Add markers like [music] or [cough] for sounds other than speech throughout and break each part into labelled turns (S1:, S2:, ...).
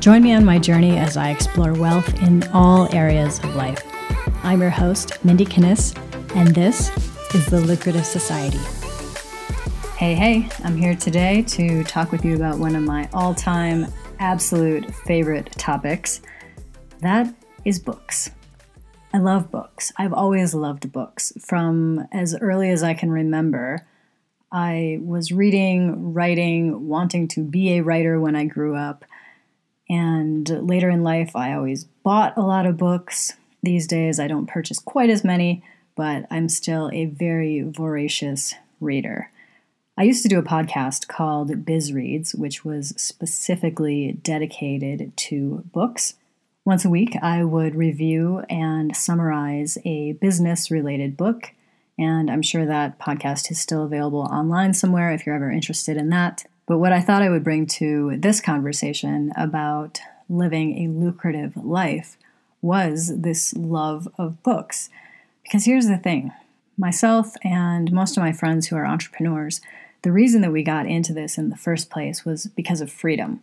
S1: Join me on my journey as I explore wealth in all areas of life. I'm your host, Mindy Kniss, and this is The Lucrative Society. Hey, hey, I'm here today to talk with you about one of my all time absolute favorite topics that is books. I love books. I've always loved books. From as early as I can remember, I was reading, writing, wanting to be a writer when I grew up. And later in life, I always bought a lot of books. These days, I don't purchase quite as many, but I'm still a very voracious reader. I used to do a podcast called Biz Reads, which was specifically dedicated to books. Once a week, I would review and summarize a business related book, and I'm sure that podcast is still available online somewhere if you're ever interested in that. But what I thought I would bring to this conversation about living a lucrative life was this love of books. Because here's the thing myself and most of my friends who are entrepreneurs, the reason that we got into this in the first place was because of freedom.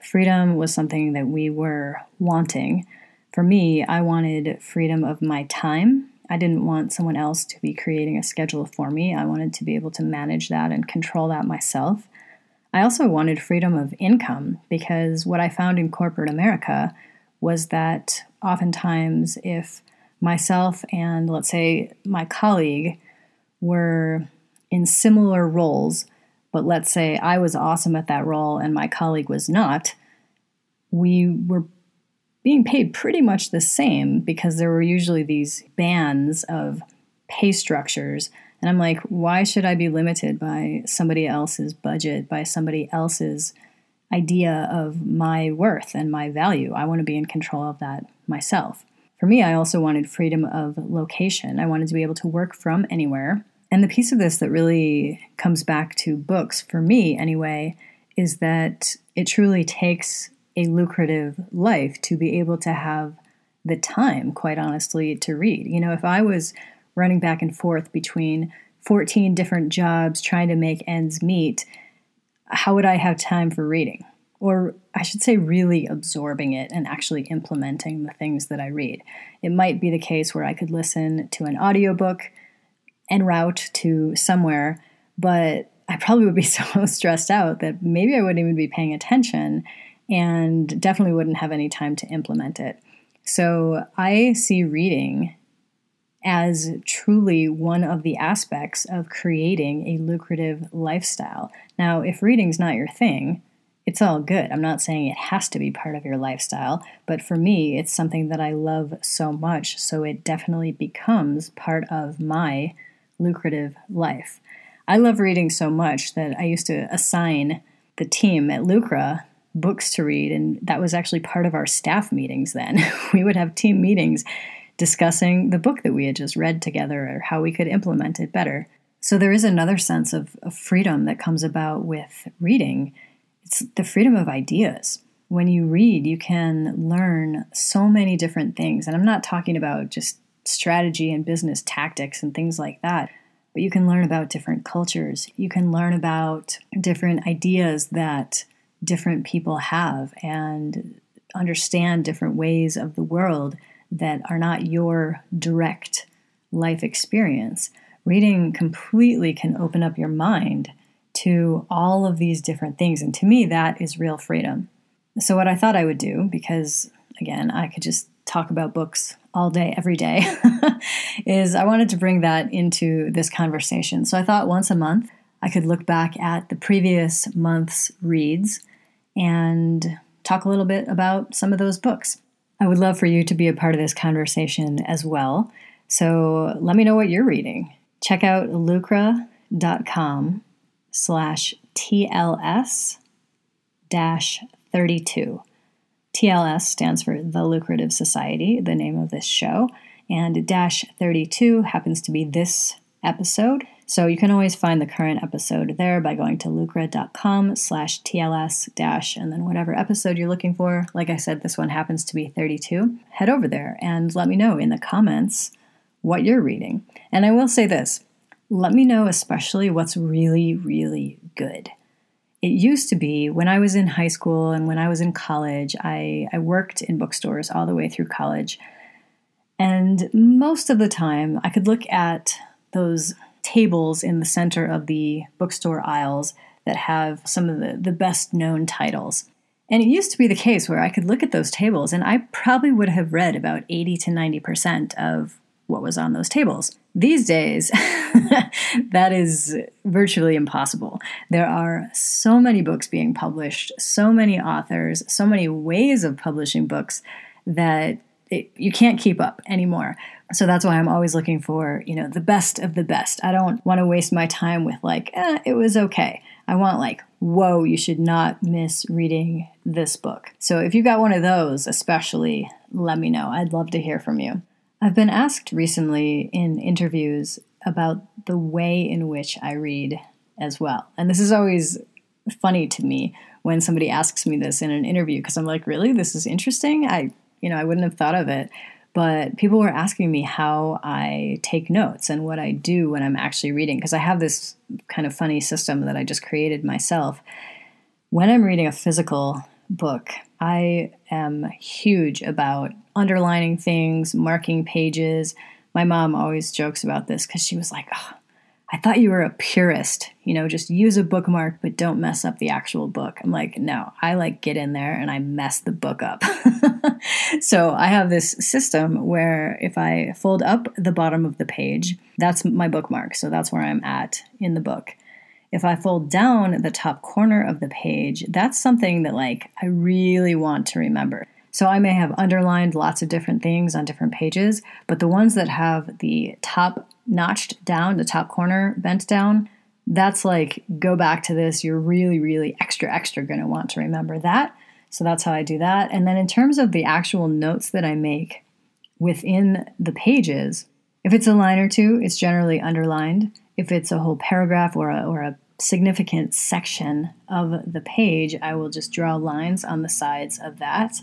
S1: Freedom was something that we were wanting. For me, I wanted freedom of my time. I didn't want someone else to be creating a schedule for me. I wanted to be able to manage that and control that myself. I also wanted freedom of income because what I found in corporate America was that oftentimes, if myself and let's say my colleague were in similar roles, but let's say I was awesome at that role and my colleague was not, we were being paid pretty much the same because there were usually these bands of pay structures. And I'm like, why should I be limited by somebody else's budget, by somebody else's idea of my worth and my value? I want to be in control of that myself. For me, I also wanted freedom of location. I wanted to be able to work from anywhere and the piece of this that really comes back to books, for me anyway, is that it truly takes a lucrative life to be able to have the time, quite honestly, to read. You know, if I was running back and forth between 14 different jobs trying to make ends meet, how would I have time for reading? Or I should say, really absorbing it and actually implementing the things that I read. It might be the case where I could listen to an audiobook en route to somewhere, but I probably would be [laughs] so stressed out that maybe I wouldn't even be paying attention and definitely wouldn't have any time to implement it. So I see reading as truly one of the aspects of creating a lucrative lifestyle. Now, if reading's not your thing, it's all good. I'm not saying it has to be part of your lifestyle, but for me, it's something that I love so much, so it definitely becomes part of my lucrative life. I love reading so much that I used to assign the team at Lucra books to read, and that was actually part of our staff meetings then. [laughs] we would have team meetings discussing the book that we had just read together or how we could implement it better. So there is another sense of, of freedom that comes about with reading. It's the freedom of ideas. When you read, you can learn so many different things. And I'm not talking about just strategy and business tactics and things like that. But you can learn about different cultures. You can learn about different ideas that different people have and understand different ways of the world that are not your direct life experience. Reading completely can open up your mind to all of these different things. And to me, that is real freedom. So, what I thought I would do, because again, I could just talk about books all day, every day, [laughs] is I wanted to bring that into this conversation. So I thought once a month I could look back at the previous month's reads and talk a little bit about some of those books. I would love for you to be a part of this conversation as well. So let me know what you're reading. Check out lucra.com slash TLS dash 32. TLS stands for The Lucrative Society, the name of this show, and dash 32 happens to be this episode. So you can always find the current episode there by going to lucra.com slash TLS dash and then whatever episode you're looking for. Like I said, this one happens to be 32. Head over there and let me know in the comments what you're reading. And I will say this let me know especially what's really, really good. it used to be when I was in high school and when I was in college, I, I worked in bookstores all the way through college. And most of the time, I could look at those tables in the center of the bookstore aisles that have some of the, the best known titles. And it used to be the case where I could look at those tables and I probably would have read about 80 to 90% of what was on those tables. These days, [laughs] that is virtually impossible. There are so many books being published, so many authors, so many ways of publishing books that it, you can't keep up anymore. So that's why I'm always looking for, you know, the best of the best. I don't want to waste my time with like, eh, it was okay. I want like, whoa, you should not miss reading this book. So if you've got one of those, especially, let me know. I'd love to hear from you. I've been asked recently in interviews about the way in which I read as well. And this is always funny to me when somebody asks me this in an interview because I'm like, really? This is interesting? I, you know, I wouldn't have thought of it. But people were asking me how I take notes and what I do when I'm actually reading because I have this kind of funny system that I just created myself. When I'm reading a physical book, I am huge about underlining things, marking pages. My mom always jokes about this because she was like, oh, I thought you were a purist, you know, just use a bookmark, but don't mess up the actual book. I'm like, no, I like get in there and I mess the book up. [laughs] so I have this system where if I fold up the bottom of the page, that's my bookmark. So that's where I'm at in the book. If I fold down the top corner of the page, that's something that like I really want to remember. So I may have underlined lots of different things on different pages, but the ones that have the top notched down, the top corner bent down, that's like go back to this. You're really, really extra, extra going to want to remember that. So that's how I do that. And then in terms of the actual notes that I make within the pages, if it's a line or two, it's generally underlined. If it's a whole paragraph or a, or a significant section of the page, I will just draw lines on the sides of that.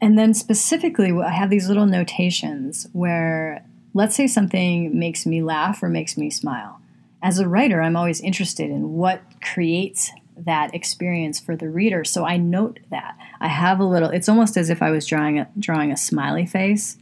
S1: And then specifically, I have these little notations where, let's say something makes me laugh or makes me smile. As a writer, I'm always interested in what creates that experience for the reader. So I note that. I have a little, it's almost as if I was drawing a, drawing a smiley face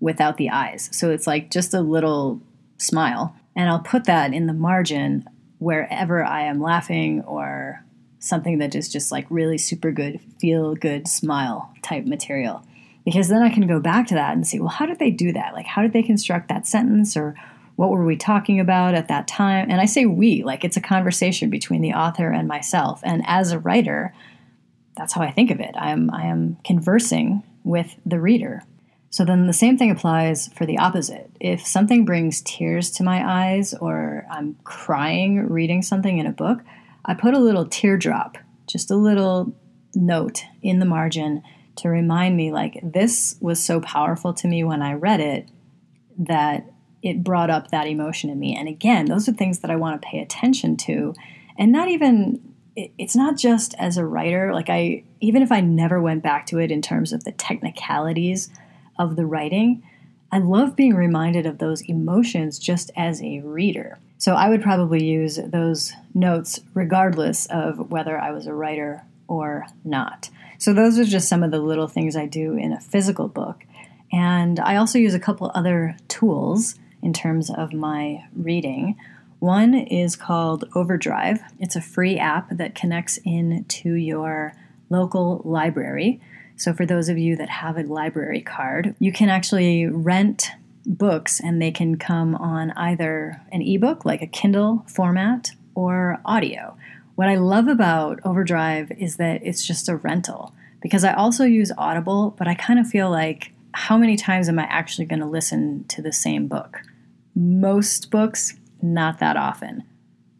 S1: without the eyes. So it's like just a little smile. And I'll put that in the margin wherever I am laughing or something that is just like really super good, feel good, smile type material. Because then I can go back to that and see, well, how did they do that? Like, how did they construct that sentence or what were we talking about at that time? And I say we, like it's a conversation between the author and myself. And as a writer, that's how I think of it. I am I am conversing with the reader. So then the same thing applies for the opposite. If something brings tears to my eyes or I'm crying reading something in a book, I put a little teardrop, just a little note in the margin to remind me like this was so powerful to me when I read it that it brought up that emotion in me. And again, those are things that I want to pay attention to and not even it's not just as a writer like I even if I never went back to it in terms of the technicalities of the writing, I love being reminded of those emotions just as a reader. So I would probably use those notes regardless of whether I was a writer or not. So those are just some of the little things I do in a physical book. And I also use a couple other tools in terms of my reading. One is called Overdrive. It's a free app that connects in to your local library. So, for those of you that have a library card, you can actually rent books and they can come on either an ebook, like a Kindle format, or audio. What I love about Overdrive is that it's just a rental because I also use Audible, but I kind of feel like how many times am I actually going to listen to the same book? Most books, not that often.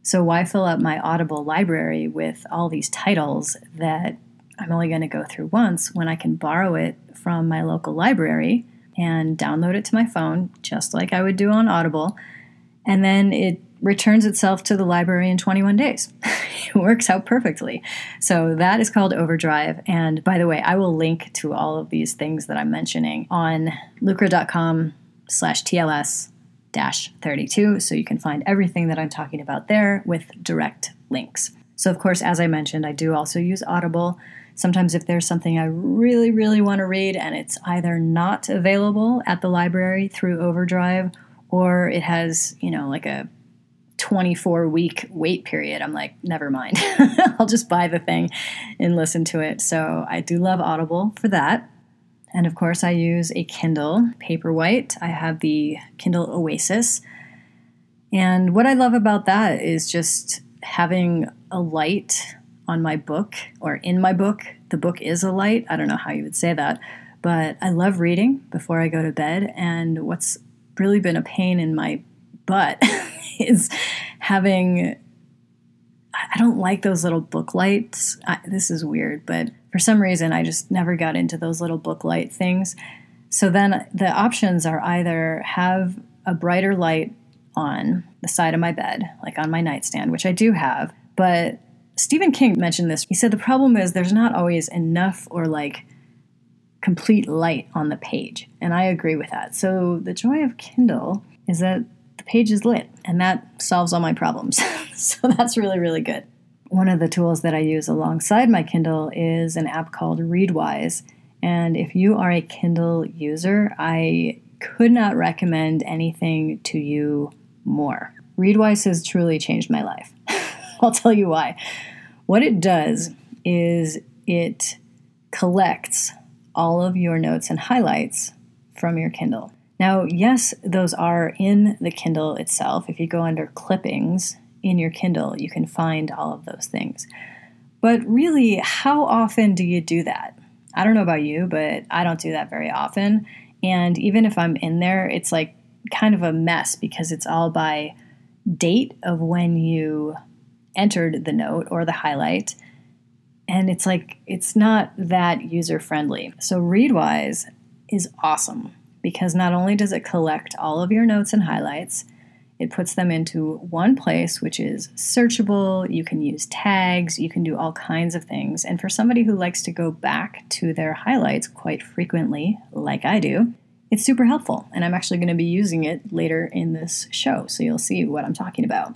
S1: So, why fill up my Audible library with all these titles that I'm only going to go through once when I can borrow it from my local library and download it to my phone, just like I would do on Audible. And then it returns itself to the library in 21 days. [laughs] it works out perfectly. So that is called Overdrive. And by the way, I will link to all of these things that I'm mentioning on lucra.com slash TLS dash 32. So you can find everything that I'm talking about there with direct links. So, of course, as I mentioned, I do also use Audible. Sometimes, if there's something I really, really want to read and it's either not available at the library through Overdrive or it has, you know, like a 24 week wait period, I'm like, never mind. [laughs] I'll just buy the thing and listen to it. So, I do love Audible for that. And of course, I use a Kindle Paperwhite. I have the Kindle Oasis. And what I love about that is just having a light on my book or in my book. The book is a light. I don't know how you would say that, but I love reading before I go to bed. And what's really been a pain in my butt [laughs] is having. I don't like those little book lights. I, this is weird, but for some reason, I just never got into those little book light things. So then the options are either have a brighter light on the side of my bed, like on my nightstand, which I do have. But Stephen King mentioned this. He said the problem is there's not always enough or like complete light on the page. And I agree with that. So the joy of Kindle is that the page is lit and that solves all my problems. [laughs] so that's really, really good. One of the tools that I use alongside my Kindle is an app called Readwise. And if you are a Kindle user, I could not recommend anything to you more. Readwise has truly changed my life. I'll tell you why. What it does is it collects all of your notes and highlights from your Kindle. Now, yes, those are in the Kindle itself. If you go under clippings in your Kindle, you can find all of those things. But really, how often do you do that? I don't know about you, but I don't do that very often. And even if I'm in there, it's like kind of a mess because it's all by date of when you entered the note or the highlight. And it's like, it's not that user friendly. So, Readwise is awesome because not only does it collect all of your notes and highlights, it puts them into one place, which is searchable. You can use tags, you can do all kinds of things. And for somebody who likes to go back to their highlights quite frequently, like I do, it's super helpful, and I'm actually going to be using it later in this show, so you'll see what I'm talking about.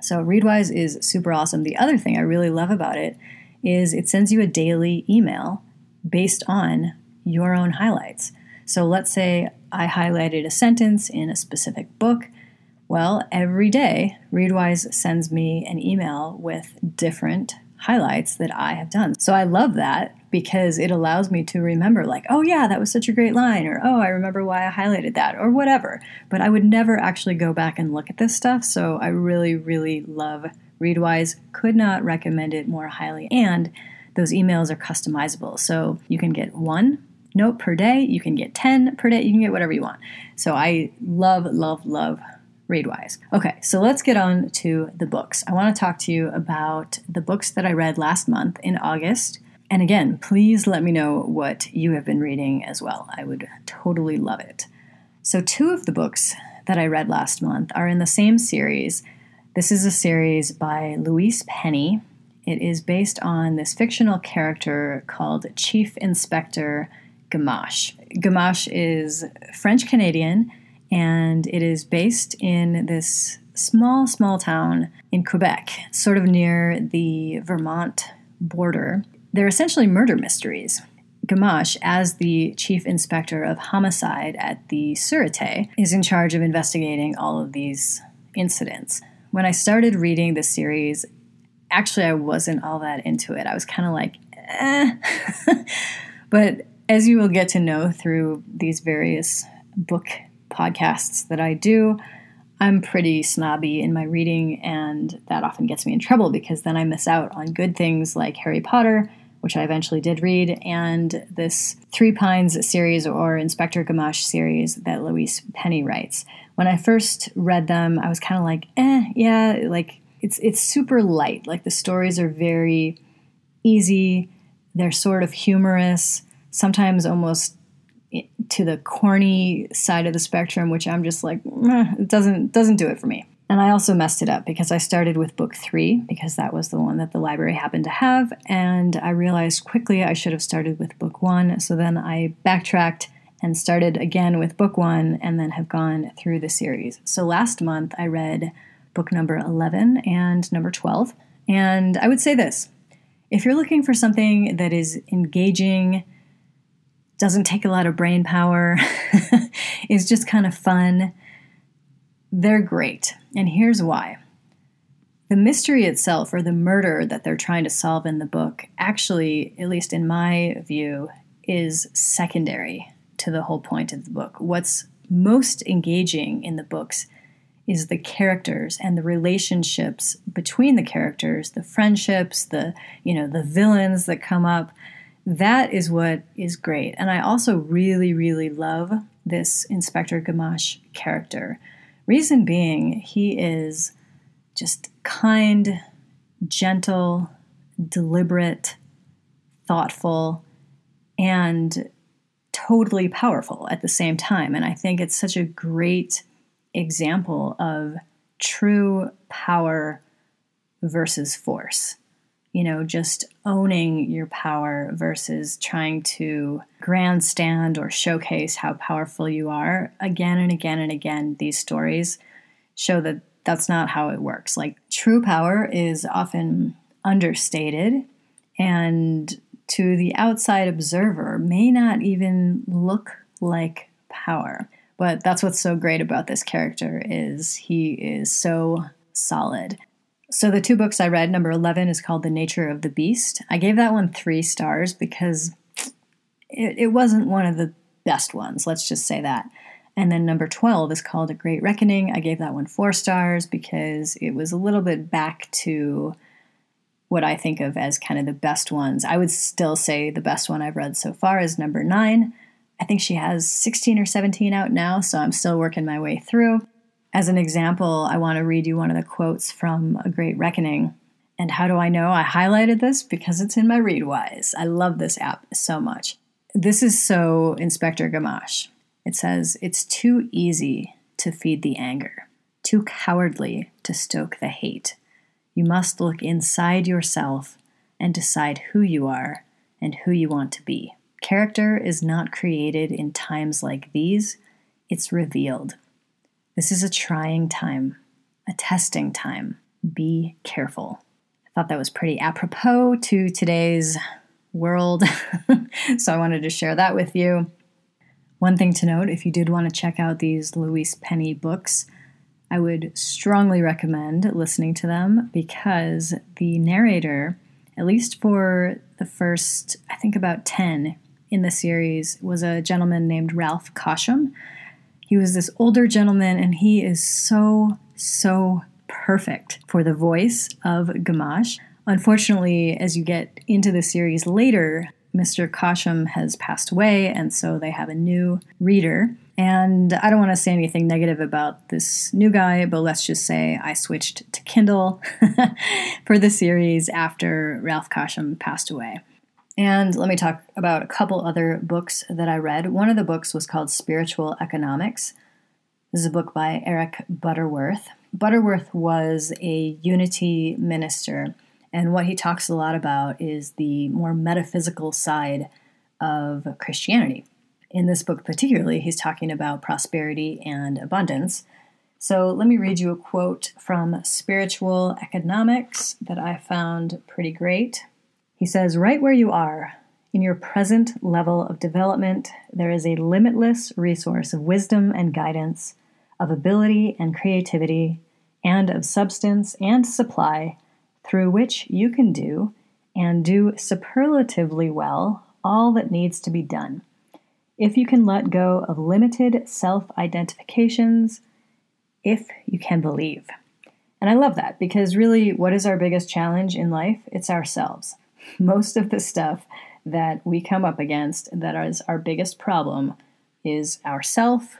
S1: So, Readwise is super awesome. The other thing I really love about it is it sends you a daily email based on your own highlights. So, let's say I highlighted a sentence in a specific book. Well, every day, Readwise sends me an email with different highlights that I have done. So I love that because it allows me to remember, like, oh, yeah, that was such a great line, or oh, I remember why I highlighted that, or whatever. But I would never actually go back and look at this stuff. So I really, really love Readwise. Could not recommend it more highly. And those emails are customizable. So you can get one note per day, you can get 10 per day, you can get whatever you want. So I love, love, love Readwise. Okay, so let's get on to the books. I want to talk to you about the books that I read last month in August. And again, please let me know what you have been reading as well. I would totally love it. So, two of the books that I read last month are in the same series. This is a series by Louise Penny. It is based on this fictional character called Chief Inspector Gamache. Gamache is French Canadian and it is based in this small, small town in Quebec, sort of near the Vermont border. They're essentially murder mysteries. Gamache, as the chief inspector of homicide at the Sûreté, is in charge of investigating all of these incidents. When I started reading this series, actually, I wasn't all that into it. I was kind of like, eh. [laughs] but as you will get to know through these various book podcasts that I do, I'm pretty snobby in my reading, and that often gets me in trouble because then I miss out on good things like Harry Potter, which I eventually did read, and this Three Pines series or Inspector Gamache series that Louise Penny writes. When I first read them, I was kind of like, eh, yeah, like it's it's super light. Like the stories are very easy. They're sort of humorous, sometimes almost to the corny side of the spectrum, which I'm just like, it doesn't doesn't do it for me. And I also messed it up because I started with book three because that was the one that the library happened to have, and I realized quickly I should have started with book one. So then I backtracked and started again with book one, and then have gone through the series. So last month I read book number eleven and number twelve. And I would say this if you're looking for something that is engaging, doesn't take a lot of brain power, [laughs] is just kind of fun, they're great. And here's why. The mystery itself, or the murder that they're trying to solve in the book, actually, at least in my view, is secondary to the whole point of the book. What's most engaging in the books is the characters and the relationships between the characters, the friendships, the you know, the villains that come up. That is what is great. And I also really really love this Inspector Gamache character. Reason being, he is just kind, gentle, deliberate, thoughtful, and totally powerful at the same time. And I think it's such a great example of true power versus force. You know, just owning your power versus trying to grandstand or showcase how powerful you are. Again and again and again, these stories show that that's not how it works. Like, true power is often understated and to the outside observer may not even look like power. But that's what's so great about this character is he is so solid. So the two books I read, number 11 is called The Nature of the Beast. I gave that one 3 stars because it, it wasn't one of the best ones, let's just say that. And then number 12 is called A Great Reckoning. I gave that one 4 stars because it was a little bit back to what I think of as kind of the best ones. I would still say the best one I've read so far is number 9 I think she has 16 or 17 out now, so I'm still working my way through. As an example, I want to read you one of the quotes from A Great Reckoning. And how do I know I highlighted this? Because it's in my Readwise. I love this app so much. This is so Inspector Gamache. It says, It's too easy to feed the anger, too cowardly to stoke the hate. You must look inside yourself and decide who you are and who you want to be. Character is not created in times like these, it's revealed. This is a trying time, a testing time. Be careful. I thought that was pretty apropos to today's world, [laughs] so I wanted to share that with you. One thing to note if you did want to check out these Louise Penny books, I would strongly recommend listening to them because the narrator, at least for the first, I think about 10, in the series was a gentleman named Ralph Cosham. He was this older gentleman, and he is so, so perfect for the voice of Gamache. Unfortunately, as you get into the series later, Mr. Cosham has passed away, and so they have a new reader. And I don't want to say anything negative about this new guy, but let's just say I switched to Kindle [laughs] for the series after Ralph Cosham passed away. And let me talk about a couple other books that I read. One of the books was called Spiritual Economics. This is a book by Eric Butterworth. Butterworth was a unity minister, and what he talks a lot about is the more metaphysical side of Christianity. In this book, particularly, he's talking about prosperity and abundance. So, let me read you a quote from Spiritual Economics that I found pretty great. He says, right where you are, in your present level of development, there is a limitless resource of wisdom and guidance, of ability and creativity, and of substance and supply through which you can do and do superlatively well all that needs to be done. If you can let go of limited self identifications, if you can believe. And I love that because really, what is our biggest challenge in life? It's ourselves most of the stuff that we come up against that is our biggest problem is ourself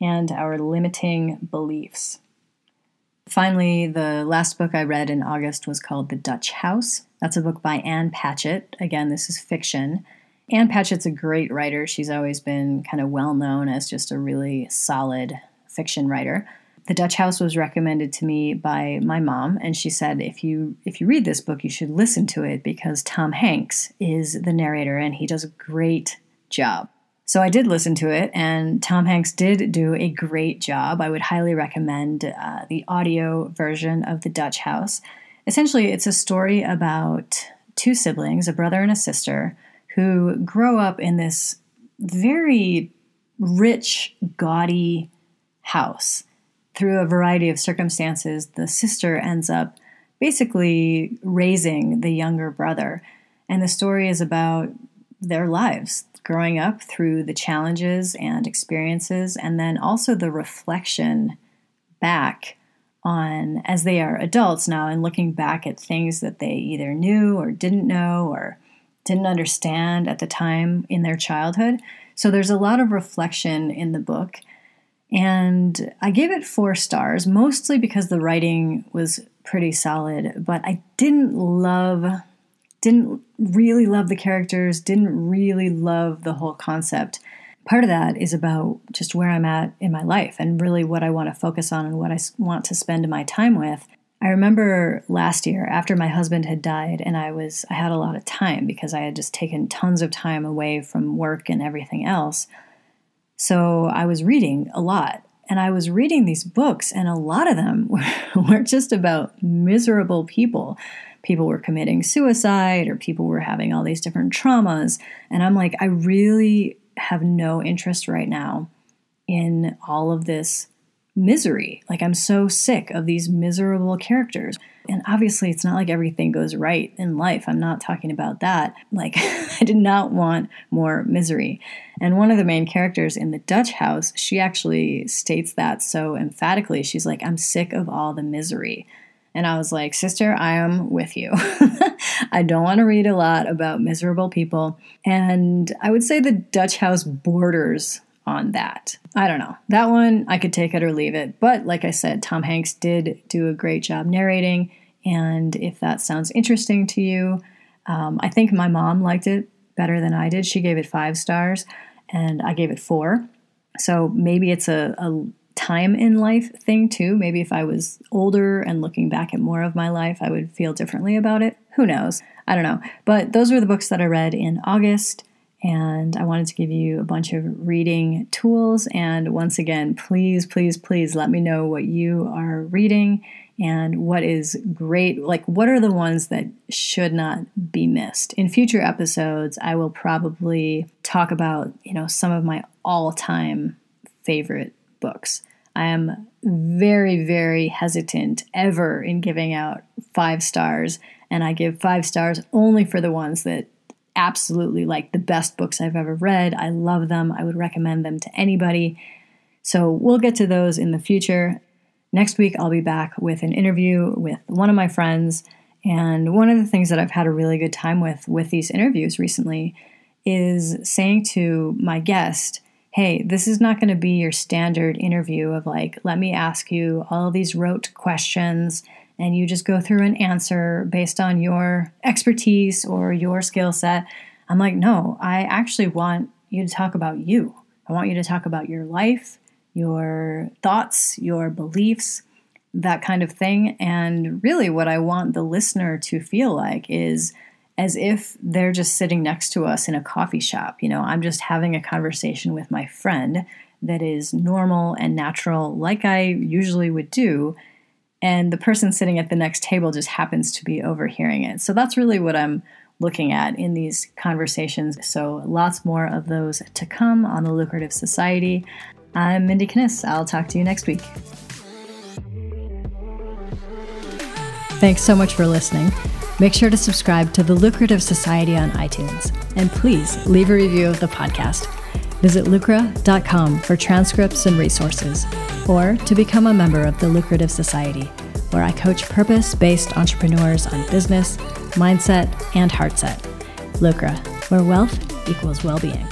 S1: and our limiting beliefs. Finally, the last book I read in August was called The Dutch House. That's a book by Ann Patchett. Again, this is fiction. Ann Patchett's a great writer. She's always been kind of well known as just a really solid fiction writer. The Dutch House was recommended to me by my mom, and she said, "If you if you read this book, you should listen to it because Tom Hanks is the narrator, and he does a great job." So I did listen to it, and Tom Hanks did do a great job. I would highly recommend uh, the audio version of The Dutch House. essentially, it's a story about two siblings, a brother and a sister, who grow up in this very rich, gaudy house. Through a variety of circumstances, the sister ends up basically raising the younger brother. And the story is about their lives growing up through the challenges and experiences, and then also the reflection back on as they are adults now and looking back at things that they either knew or didn't know or didn't understand at the time in their childhood. So there's a lot of reflection in the book. And I gave it four stars, mostly because the writing was pretty solid, but I didn't love, didn't really love the characters, didn't really love the whole concept. Part of that is about just where I'm at in my life and really what I want to focus on and what I want to spend my time with. I remember last year after my husband had died and I was I had a lot of time because I had just taken tons of time away from work and everything else. So I was reading a lot and I was reading these books and a lot of them [laughs] were, just about miserable people. People were committing suicide or people were having all these different traumas and I'm like I really have no interest right now in all of this misery. Like, I'm so sick of these miserable characters. And obviously, it's not like everything goes right in life. I'm not talking about that. Like, [laughs] I did not want more misery. And one of the main characters in the Dutch house, she actually states that so emphatically. She's like, I'm sick of all the misery. And I was like, Sister, I am with you. [laughs] I don't want to read a lot about miserable people. And I would say the Dutch house borders on that. I don't know. That one, I could take it or leave it. But like I said, Tom Hanks did do a great job narrating. And if that sounds interesting to you, um, I think my mom liked it better than I did. She gave it five stars, and I gave it four. So maybe it's a, a time in life thing too. Maybe if I was older and looking back at more of my life, I would feel differently about it. Who knows? I don't know. But those were the books that I read in August and I wanted to give you a bunch of reading tools. And once again, please, please, please let me know what you are reading and what is great. Like, what are the ones that should not be missed? In future episodes, I will probably talk about, you know, some of my all time favorite books. I am very, very hesitant ever in giving out five stars, and I give five stars only for the ones that absolutely like the best books I've ever read. I love them. I would recommend them to anybody. So we'll get to those in the future. Next week, I'll be back with an interview with one of my friends. And one of the things that I've had a really good time with with these interviews recently is saying to my guest, hey, this is not going to be your standard interview of like, let me ask you all these rote questions and you just go through an answer based on your expertise or your skill set. I'm like, no, I actually want you to talk about you. I want you to talk about your life, your thoughts, your beliefs, that kind of thing. And really, what I want the listener to feel like is as if they're just sitting next to us in a coffee shop. You know, I'm just having a conversation with my friend that is normal and natural, like I usually would do and the person sitting at the next table just happens to be overhearing it. So that's really what I'm looking at in these conversations. So lots more of those to come on the Lucrative Society. I'm Mindy Kniss. I'll talk to you next week. Thanks so much for listening. Make sure to subscribe to the Lucrative Society on iTunes. And please leave a review of the podcast. Visit lucra.com for transcripts and resources, or to become a member of the Lucrative Society, where I coach purpose based entrepreneurs on business, mindset, and heartset. Lucra, where wealth equals well being.